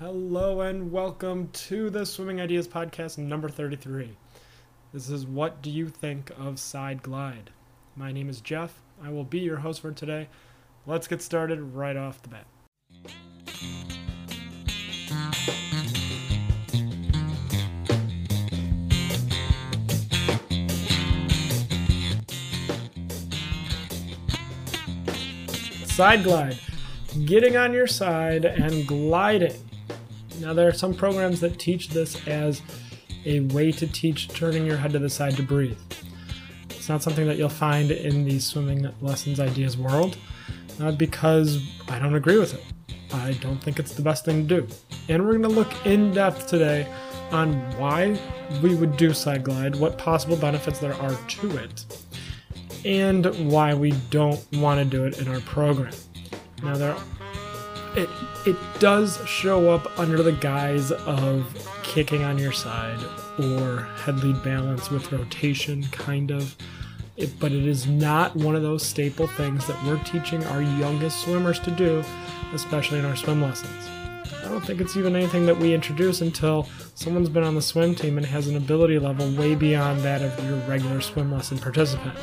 Hello and welcome to the Swimming Ideas Podcast number 33. This is What Do You Think of Side Glide? My name is Jeff. I will be your host for today. Let's get started right off the bat. Side glide. Getting on your side and gliding. Now, there are some programs that teach this as a way to teach turning your head to the side to breathe. It's not something that you'll find in the swimming lessons ideas world because I don't agree with it. I don't think it's the best thing to do. And we're going to look in depth today on why we would do side glide, what possible benefits there are to it, and why we don't want to do it in our program. Now there it it does show up under the guise of kicking on your side or head lead balance with rotation kind of. It, but it is not one of those staple things that we're teaching our youngest swimmers to do especially in our swim lessons. I don't think it's even anything that we introduce until someone's been on the swim team and has an ability level way beyond that of your regular swim lesson participant.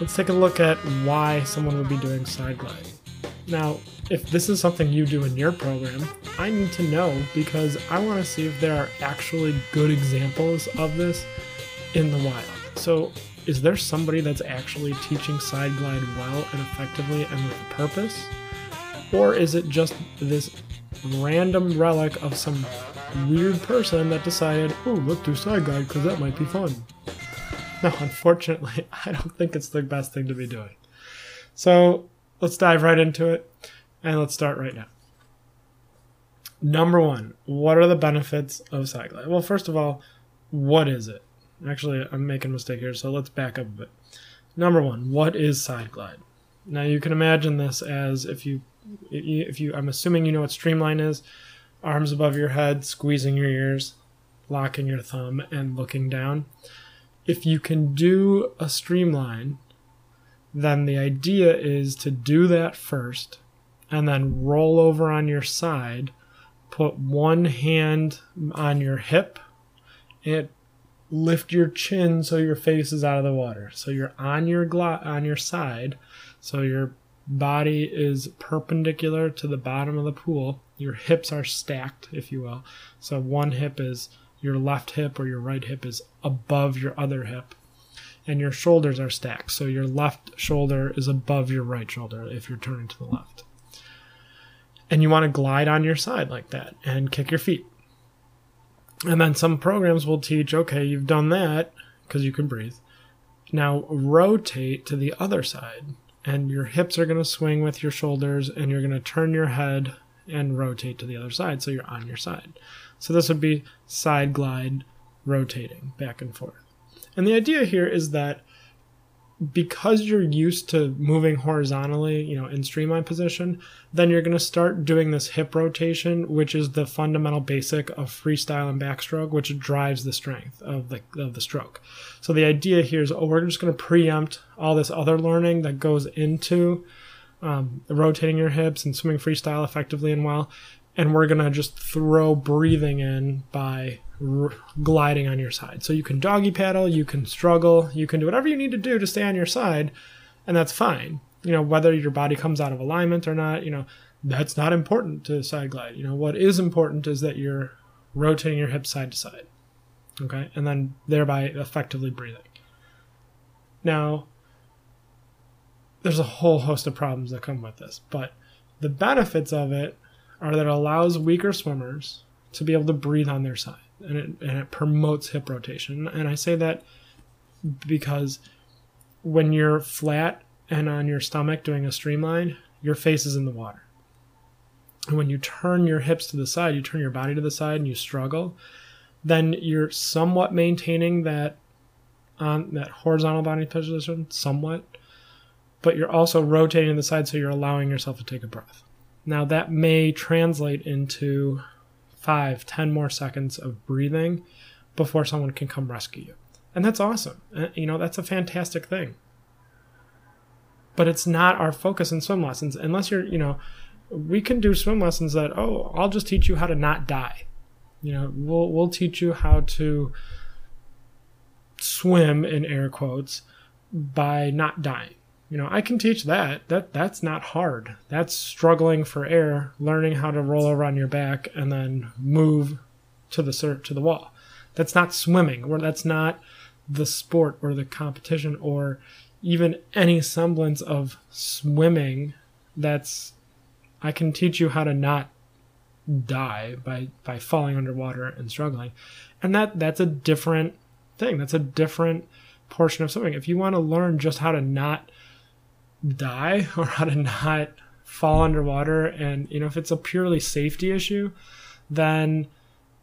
Let's take a look at why someone would be doing side glide now, if this is something you do in your program, I need to know because I want to see if there are actually good examples of this in the wild. So, is there somebody that's actually teaching side glide well and effectively and with purpose? Or is it just this random relic of some weird person that decided, oh, let's do side glide because that might be fun? No, unfortunately, I don't think it's the best thing to be doing. So, let's dive right into it and let's start right now. Number one, what are the benefits of side glide? Well, first of all, what is it? Actually, I'm making a mistake here, so let's back up a bit. Number one, what is side glide? Now you can imagine this as if you, if you, I'm assuming you know what streamline is, arms above your head, squeezing your ears, locking your thumb, and looking down. If you can do a streamline then the idea is to do that first and then roll over on your side, put one hand on your hip, and lift your chin so your face is out of the water. So you're on your glo- on your side, so your body is perpendicular to the bottom of the pool. Your hips are stacked, if you will. So one hip is your left hip or your right hip is above your other hip and your shoulders are stacked. So your left shoulder is above your right shoulder if you're turning to the left. And you want to glide on your side like that and kick your feet. And then some programs will teach okay, you've done that because you can breathe. Now rotate to the other side, and your hips are going to swing with your shoulders, and you're going to turn your head and rotate to the other side so you're on your side. So this would be side glide rotating back and forth. And the idea here is that because you're used to moving horizontally, you know, in streamline position, then you're going to start doing this hip rotation, which is the fundamental basic of freestyle and backstroke, which drives the strength of the of the stroke. So the idea here is, oh, we're just going to preempt all this other learning that goes into um, rotating your hips and swimming freestyle effectively and well, and we're going to just throw breathing in by r- gliding on your side. So you can doggy paddle, you can struggle, you can do whatever you need to do to stay on your side, and that's fine. You know, whether your body comes out of alignment or not, you know, that's not important to side glide. You know, what is important is that you're rotating your hips side to side. Okay? And then thereby effectively breathing. Now, there's a whole host of problems that come with this, but the benefits of it are that it allows weaker swimmers to be able to breathe on their side and it, and it promotes hip rotation. And I say that because when you're flat and on your stomach doing a streamline, your face is in the water. And when you turn your hips to the side, you turn your body to the side and you struggle, then you're somewhat maintaining that on that horizontal body position somewhat, but you're also rotating to the side so you're allowing yourself to take a breath. Now that may translate into five, ten more seconds of breathing before someone can come rescue you. And that's awesome. You know, that's a fantastic thing. But it's not our focus in swim lessons unless you're, you know, we can do swim lessons that oh i'll just teach you how to not die you know we'll we'll teach you how to swim in air quotes by not dying you know i can teach that that that's not hard that's struggling for air learning how to roll over on your back and then move to the to the wall that's not swimming or that's not the sport or the competition or even any semblance of swimming that's I can teach you how to not die by by falling underwater and struggling. And that that's a different thing. That's a different portion of swimming. If you want to learn just how to not die or how to not fall underwater and you know if it's a purely safety issue, then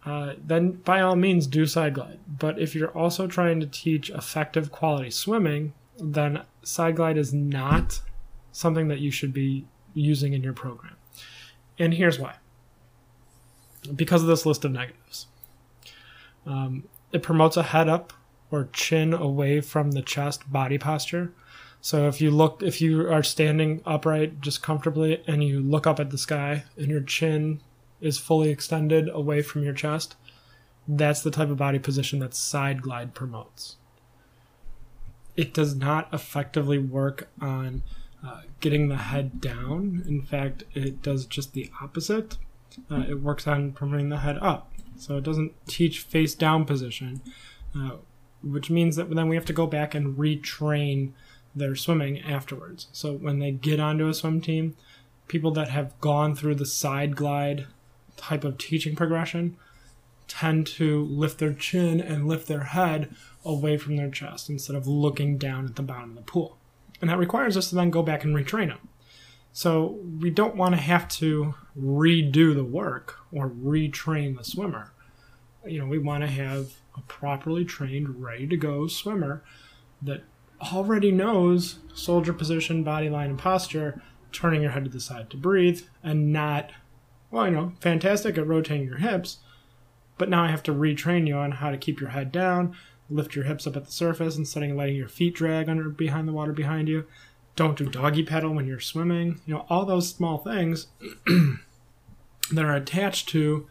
uh, then by all means do side glide. But if you're also trying to teach effective quality swimming, then side glide is not something that you should be using in your program. And here's why because of this list of negatives. Um, it promotes a head up or chin away from the chest body posture. So if you look, if you are standing upright just comfortably and you look up at the sky and your chin is fully extended away from your chest, that's the type of body position that side glide promotes. It does not effectively work on uh, getting the head down. In fact, it does just the opposite. Uh, it works on promoting the head up. So it doesn't teach face down position, uh, which means that then we have to go back and retrain their swimming afterwards. So when they get onto a swim team, people that have gone through the side glide type of teaching progression tend to lift their chin and lift their head away from their chest instead of looking down at the bottom of the pool. And that requires us to then go back and retrain them. So we don't want to have to redo the work or retrain the swimmer. You know, we want to have a properly trained, ready to go swimmer that already knows soldier position, body line, and posture, turning your head to the side to breathe, and not, well, you know, fantastic at rotating your hips, but now I have to retrain you on how to keep your head down, lift your hips up at the surface instead of letting your feet drag under behind the water behind you. Don't do doggy paddle when you're swimming. You know, all those small things that are attached to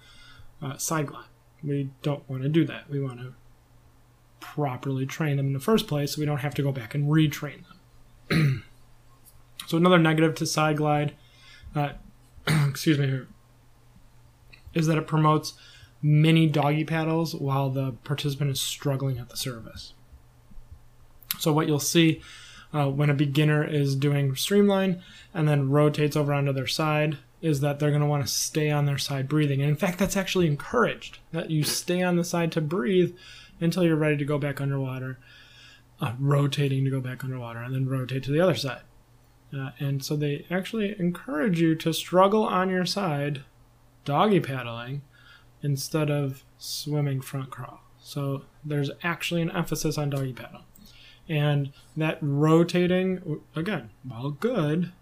uh, side glide. We don't want to do that. We want to properly train them in the first place so we don't have to go back and retrain them. so another negative to side glide, uh, excuse me, is that it promotes mini doggy paddles while the participant is struggling at the surface. So what you'll see uh, when a beginner is doing streamline and then rotates over onto their side is that they're going to want to stay on their side breathing. And in fact, that's actually encouraged that you stay on the side to breathe until you're ready to go back underwater, uh, rotating to go back underwater, and then rotate to the other side. Uh, and so they actually encourage you to struggle on your side, doggy paddling, instead of swimming front crawl. So there's actually an emphasis on doggy paddle. And that rotating, again, while good,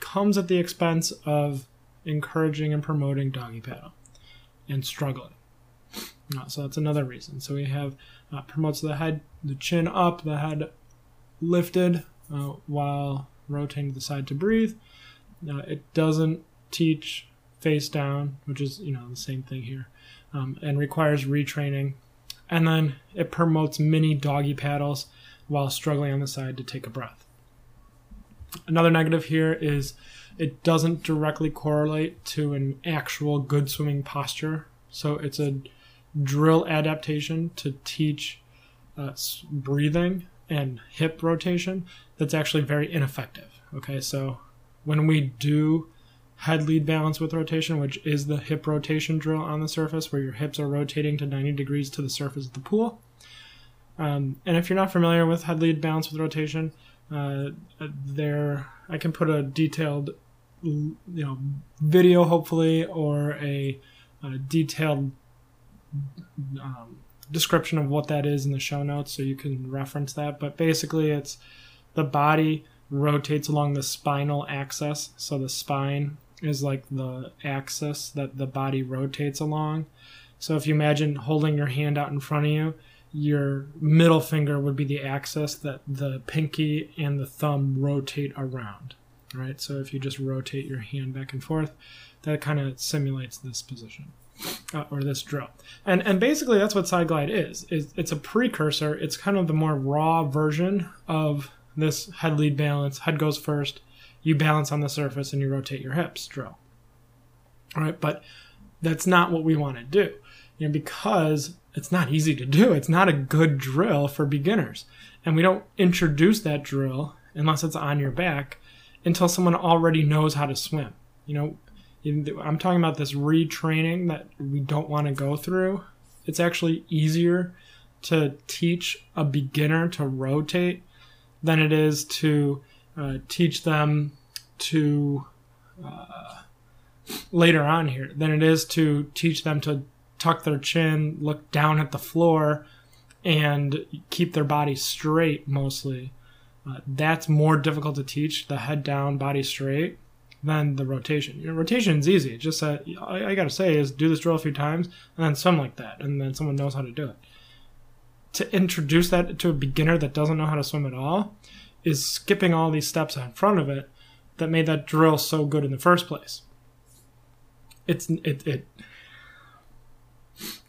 comes at the expense of encouraging and promoting doggy paddle and struggling. Uh, so that's another reason. So we have uh, promotes the head, the chin up, the head lifted uh, while rotating to the side to breathe. Uh, it doesn't teach face down, which is you know the same thing here, um, and requires retraining. And then it promotes mini doggy paddles while struggling on the side to take a breath. Another negative here is it doesn't directly correlate to an actual good swimming posture. So it's a drill adaptation to teach uh, breathing and hip rotation that's actually very ineffective. Okay, so when we do head lead balance with rotation, which is the hip rotation drill on the surface where your hips are rotating to 90 degrees to the surface of the pool. Um, and if you're not familiar with head lead balance with rotation, uh, there I can put a detailed, you know, video hopefully or a, a detailed um, description of what that is in the show notes, so you can reference that. But basically, it's the body rotates along the spinal axis, so the spine is like the axis that the body rotates along. So if you imagine holding your hand out in front of you, your middle finger would be the axis that the pinky and the thumb rotate around. right? So if you just rotate your hand back and forth, that kind of simulates this position uh, or this drill. And and basically that's what side glide is. is. It's a precursor. It's kind of the more raw version of this head lead balance. Head goes first. You balance on the surface and you rotate your hips drill. All right, but that's not what we want to do. You know, because it's not easy to do. It's not a good drill for beginners. And we don't introduce that drill unless it's on your back until someone already knows how to swim. You know, I'm talking about this retraining that we don't want to go through. It's actually easier to teach a beginner to rotate than it is to uh, teach them to uh, later on here than it is to teach them to tuck their chin, look down at the floor, and keep their body straight mostly. Uh, that's more difficult to teach the head down, body straight than the rotation. Know, rotation is easy. Just that I, I got to say is do this drill a few times and then swim like that, and then someone knows how to do it. To introduce that to a beginner that doesn't know how to swim at all is skipping all these steps in front of it that made that drill so good in the first place. It's it it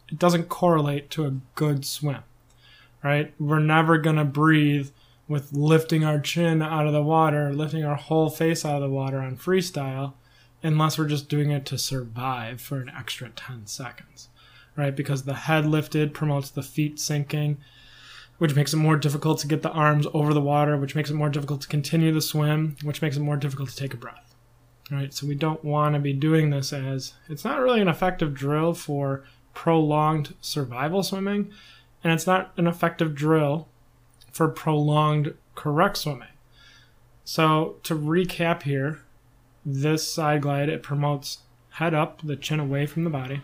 it doesn't correlate to a good swim, right? We're never gonna breathe with lifting our chin out of the water, lifting our whole face out of the water on freestyle, unless we're just doing it to survive for an extra 10 seconds, right? Because the head lifted promotes the feet sinking, which makes it more difficult to get the arms over the water, which makes it more difficult to continue the swim, which makes it more difficult to take a breath, right? So we don't want to be doing this as it's not really an effective drill for prolonged survival swimming, and it's not an effective drill for prolonged correct swimming. So to recap here, this side glide it promotes head up, the chin away from the body.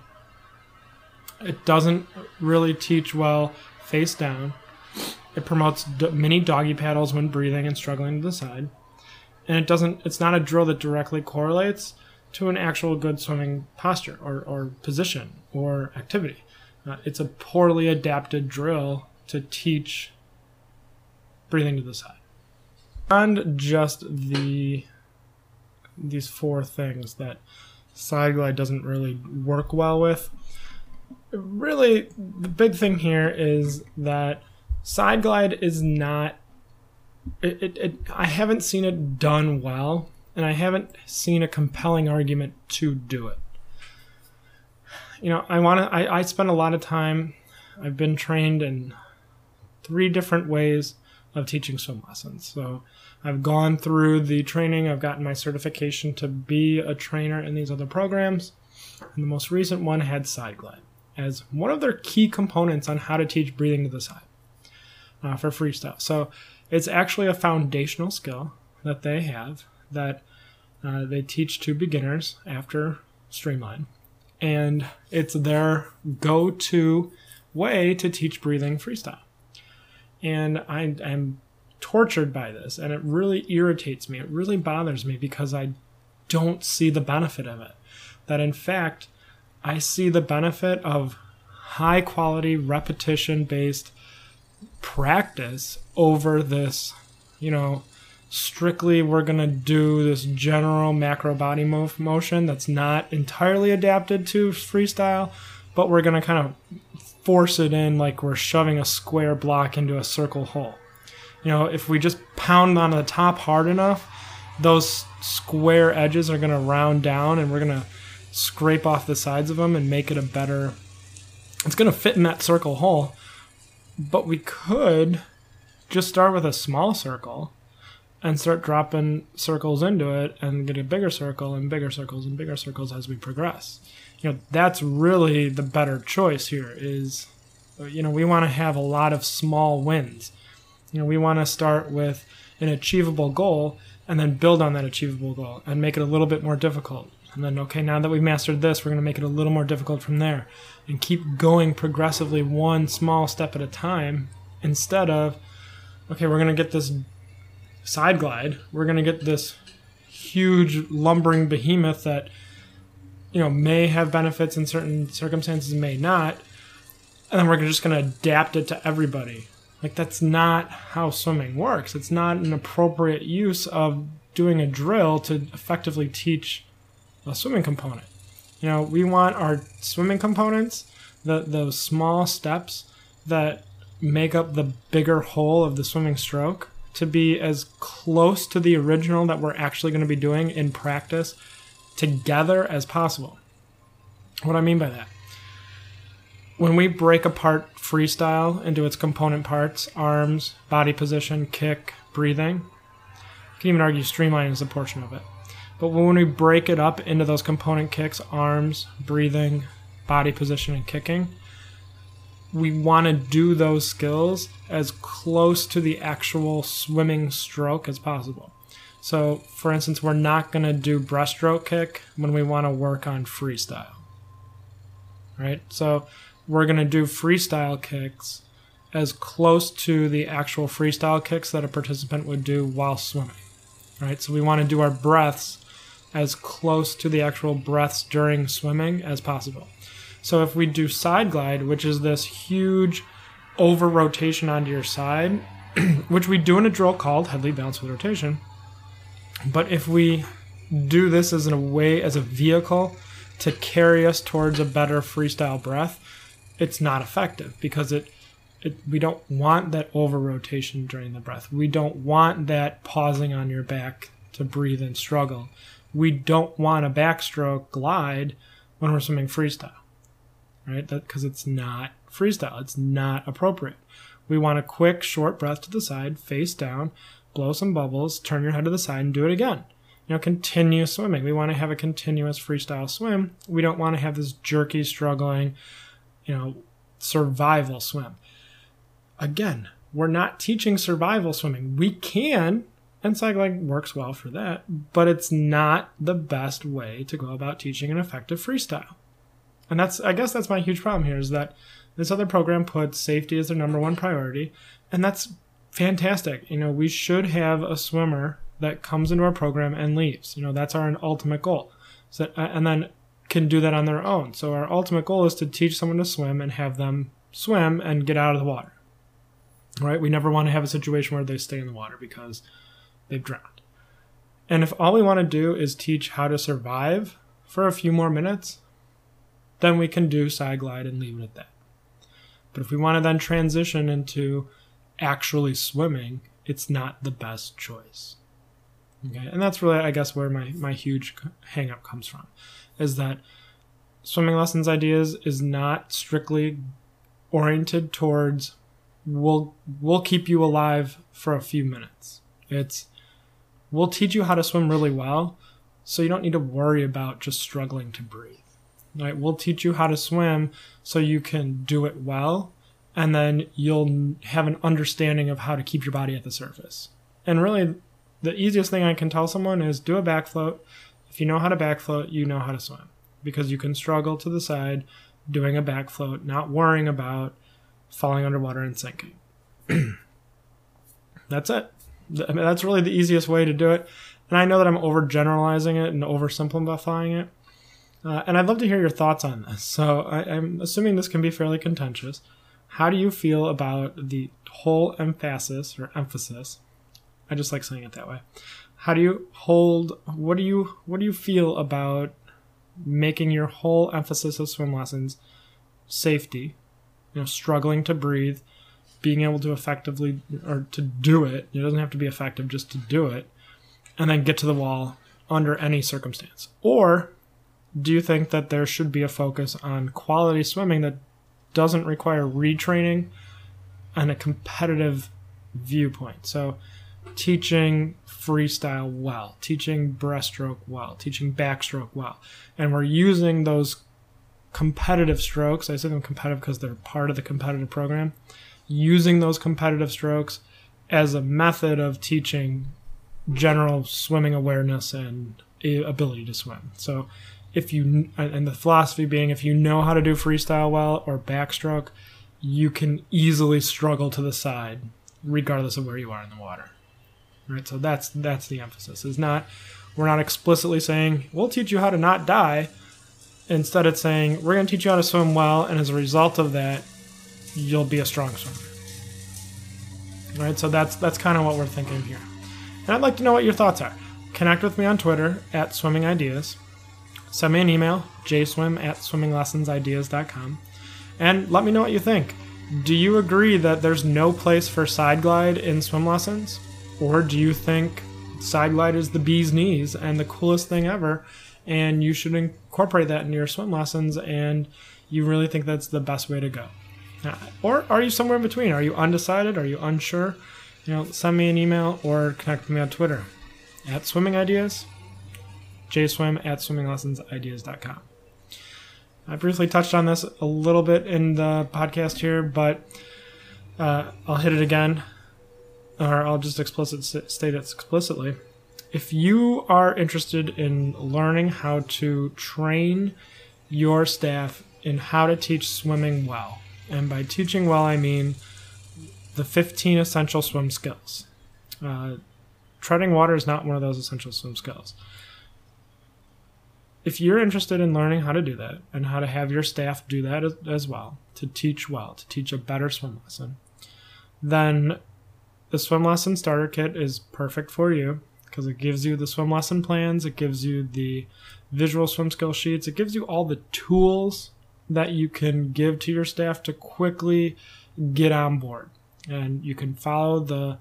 It doesn't really teach well face down. It promotes mini doggy paddles when breathing and struggling to the side. And it doesn't it's not a drill that directly correlates to an actual good swimming posture or, or position or activity. Uh, it's a poorly adapted drill to teach breathing to the side. And just the these four things that side glide doesn't really work well with. Really, the big thing here is that side glide is not. It, it, it, I haven't seen it done well, and I haven't seen a compelling argument to do it. You know, I want to. I, I spend a lot of time. I've been trained in three different ways of teaching swim lessons. So I've gone through the training, I've gotten my certification to be a trainer in these other programs, and the most recent one had side glide as one of their key components on how to teach breathing to the side uh, for freestyle. So it's actually a foundational skill that they have that uh, they teach to beginners after Streamline. And it's their go to way to teach breathing freestyle and I am tortured by this and it really irritates me. It really bothers me because I don't see the benefit of it. That in fact, I see the benefit of high quality repetition based practice over this, you know, strictly we're going to do this general macro body move motion that's not entirely adapted to freestyle, but we're going to kind of force it in like we're shoving a square block into a circle hole. You know, if we just pound on the top hard enough, those square edges are going to round down and we're going to scrape off the sides of them and make it a better. It's going to fit in that circle hole. But we could just start with a small circle and start dropping circles into it and get a bigger circle and bigger circles and bigger circles as we progress. You know that's really the better choice here is you know we want to have a lot of small wins. You know we want to start with an achievable goal and then build on that achievable goal and make it a little bit more difficult. And then okay now that we've mastered this we're going to make it a little more difficult from there. And keep going progressively one small step at a time instead of okay we're going to get this side glide we're going to get this huge lumbering behemoth that you know may have benefits in certain circumstances may not. And then we're just going to adapt it to everybody. Like that's not how swimming works. It's not an appropriate use of doing a drill to effectively teach a swimming component. You know, we want our swimming components, the those small steps that make up the bigger whole of the swimming stroke to be as close to the original that we're actually going to be doing in practice together as possible. What I mean by that? When we break apart freestyle into its component parts, arms, body position, kick, breathing, you can even argue streamlining is a portion of it. But when we break it up into those component kicks, arms, breathing, body position, and kicking, we want to do those skills as close to the actual swimming stroke as possible. So, for instance, we're not going to do breaststroke kick when we want to work on freestyle. Right? So, we're going to do freestyle kicks as close to the actual freestyle kicks that a participant would do while swimming. Right? So, we want to do our breaths as close to the actual breaths during swimming as possible. So if we do side glide, which is this huge over rotation onto your side, which we do in a drill called head lead balance with rotation, but if we do this as a way as a vehicle to carry us towards a better freestyle breath, it's not effective because it, it we don't want that over rotation during the breath. We don't want that pausing on your back to breathe and struggle. We don't want a backstroke glide when we're swimming freestyle right? Because it's not freestyle. It's not appropriate. We want a quick, short breath to the side, face down, blow some bubbles, turn your head to the side, and do it again. You know, continue swimming. We want to have a continuous freestyle swim. We don't want to have this jerky, struggling, you know, survival swim. Again, we're not teaching survival swimming. We can, and side gliding works well for that, but it's not the best way to go about teaching an effective freestyle. And that's I guess that's my huge problem here is that this other program puts safety as their number one priority, and that's fantastic. You know, we should have a swimmer that comes into our program and leaves. You know, that's our ultimate goal. So, and then can do that on their own. So our ultimate goal is to teach someone to swim and have them swim and get out of the water. Right? We never want to have a situation where they stay in the water because they've drowned. And if all we want to do is teach how to survive for a few more minutes, then we can do side glide and leave it at that. But if we want to then transition into actually swimming, it's not the best choice. Okay, and that's really, I guess, where my, my huge hangup comes from, is that swimming lessons ideas is not strictly oriented towards we'll we'll keep you alive for a few minutes. It's we'll teach you how to swim really well, so you don't need to worry about just struggling to breathe. Right? We'll teach you how to swim so you can do it well, and then you'll have an understanding of how to keep your body at the surface. And really, the easiest thing I can tell someone is do a back float. If you know how to back float, you know how to swim because you can struggle to the side doing a back float, not worrying about falling underwater and sinking. that's it. I mean, that's really the easiest way to do it. And I know that I'm overgeneralizing it and oversimplifying it, uh, and I'd love to hear your thoughts on this. So I, I'm assuming this can be fairly contentious. How do you feel about the whole emphasis or emphasis? I just like saying it that way. How do you hold? What do you what do you feel about making your whole emphasis of swim lessons safety? You know, struggling to breathe, being able to effectively or to do it. It doesn't have to be effective, just to do it, and then get to the wall under any circumstance. Or do you think that there should be a focus on quality swimming that doesn't require retraining and a competitive viewpoint? So, teaching freestyle well, teaching breaststroke well, teaching backstroke well, and we're using those competitive strokes. I say them competitive because they're part of the competitive program. Using those competitive strokes as a method of teaching general swimming awareness and eh, ability to swim. So if you and the philosophy being if you know how to do freestyle well or backstroke, you can easily struggle to the side regardless of where you are in the water. Right? So that's that's the emphasis. Is not we're not explicitly saying we'll teach you how to not die. Instead, it's saying we're going to teach you how to swim well, and as a result of that, you'll be a strong swimmer. Right? So that's that's kind of what we're thinking here. And I'd like to know what your thoughts are. connect with me on Twitter at Swimming Ideas. Send me an email, jswim at swimminglessonsideas.com, and let me know what you think. Do you agree that there's no place for side glide in swim lessons? Or do you think side glide is the bee's knees and the coolest thing ever, and you should incorporate that into your swim lessons, and you really think that's the best way to go? Uh, or are you somewhere in between? Are you undecided? Are you unsure? You know, send me an email or connect with me on Twitter at Swimming Ideas, jswim at swimminglessonsideas.com. I briefly touched on this a little bit in the podcast here, but uh, I'll hit it again, or I'll just explicit state it explicitly. If you are interested in learning how to train your staff in how to teach swimming well, and by teaching well, I mean the 15 essential swim skills. Uh, treading water is not one of those essential swim skills if you're interested in learning how to do that and how to have your staff do that as, as well, to teach well, to teach a better swim lesson, then the swim lesson starter kit is perfect for you because it gives you the swim lesson plans, it gives you the visual swim skill sheets, it gives you all the tools that you can give to your staff to quickly get on board. And you can follow the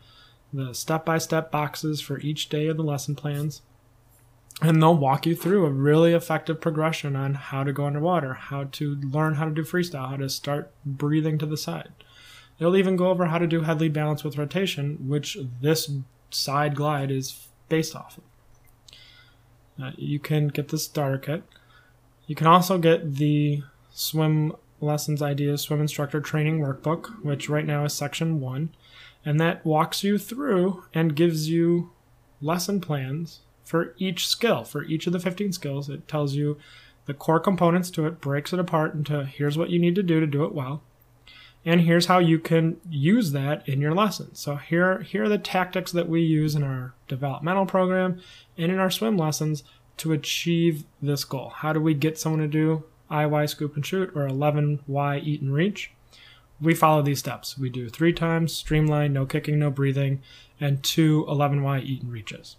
the step-by-step boxes for each day of the lesson plans and they'll walk you through a really effective progression on how to go underwater, how to learn how to do freestyle, how to start breathing to the side. They'll even go over how to do head lead balance with rotation, which this side glide is based off of. Uh, you can get the starter kit. You can also get the swim lessons ideas swim instructor training workbook, which right now is section one, and that walks you through and gives you lesson plans for each skill, for each of the 15 skills. It tells you the core components to it, breaks it apart into here's what you need to do to do it well. And here's how you can use that in your lesson. So here, here are the tactics that we use in our developmental program and in our swim lessons to achieve this goal. How do we get someone to do IY scoop and shoot or 11Y eat and reach? We follow these steps. We do three times streamline, no kicking, no breathing, and two 11Y eat and reaches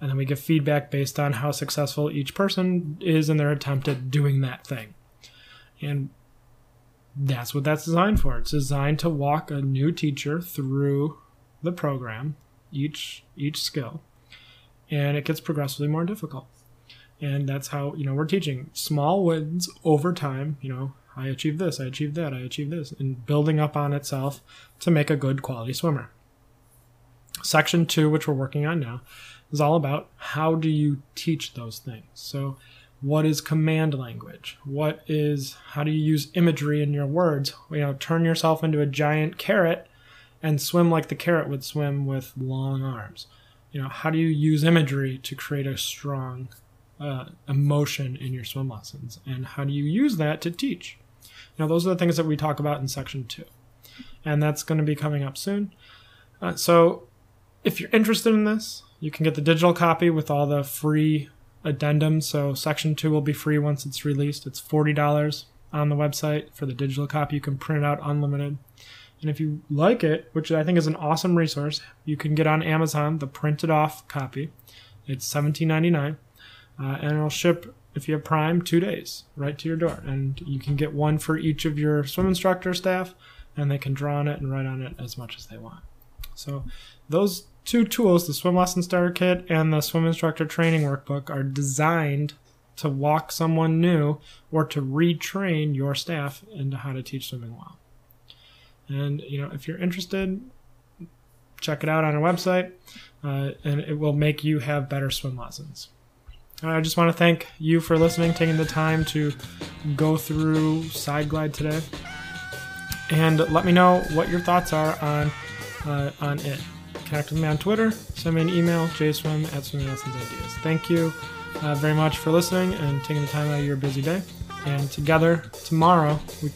and then we give feedback based on how successful each person is in their attempt at doing that thing. And that's what that's designed for. It's designed to walk a new teacher through the program, each each skill, and it gets progressively more difficult. And that's how, you know, we're teaching small wins over time, you know, I achieved this, I achieved that, I achieved this, and building up on itself to make a good quality swimmer. Section two, which we're working on now, is all about how do you teach those things. So, what is command language? What is how do you use imagery in your words? You know, turn yourself into a giant carrot and swim like the carrot would swim with long arms. You know, how do you use imagery to create a strong uh, emotion in your swim lessons? And how do you use that to teach? Now, those are the things that we talk about in section two. And that's going to be coming up soon. Uh, so, if you're interested in this, you can get the digital copy with all the free addendums. So section two will be free once it's released. It's forty dollars on the website for the digital copy. You can print it out unlimited. And if you like it, which I think is an awesome resource, you can get on Amazon the printed off copy. It's seventeen ninety nine, uh, and it'll ship if you have Prime two days right to your door. And you can get one for each of your swim instructor staff, and they can draw on it and write on it as much as they want. So those two tools, the Swim Lesson Starter Kit and the Swim Instructor Training Workbook, are designed to walk someone new or to retrain your staff into how to teach swimming well. And you know, if you're interested, check it out on our website, uh, and it will make you have better swim lessons. I just want to thank you for listening, taking the time to go through Side Glide today, and let me know what your thoughts are on uh, on it connect with me on Twitter, send me an email, jswim at swimming lessons ideas. Thank you uh, very much for listening and taking the time out of your busy day. And together, tomorrow, we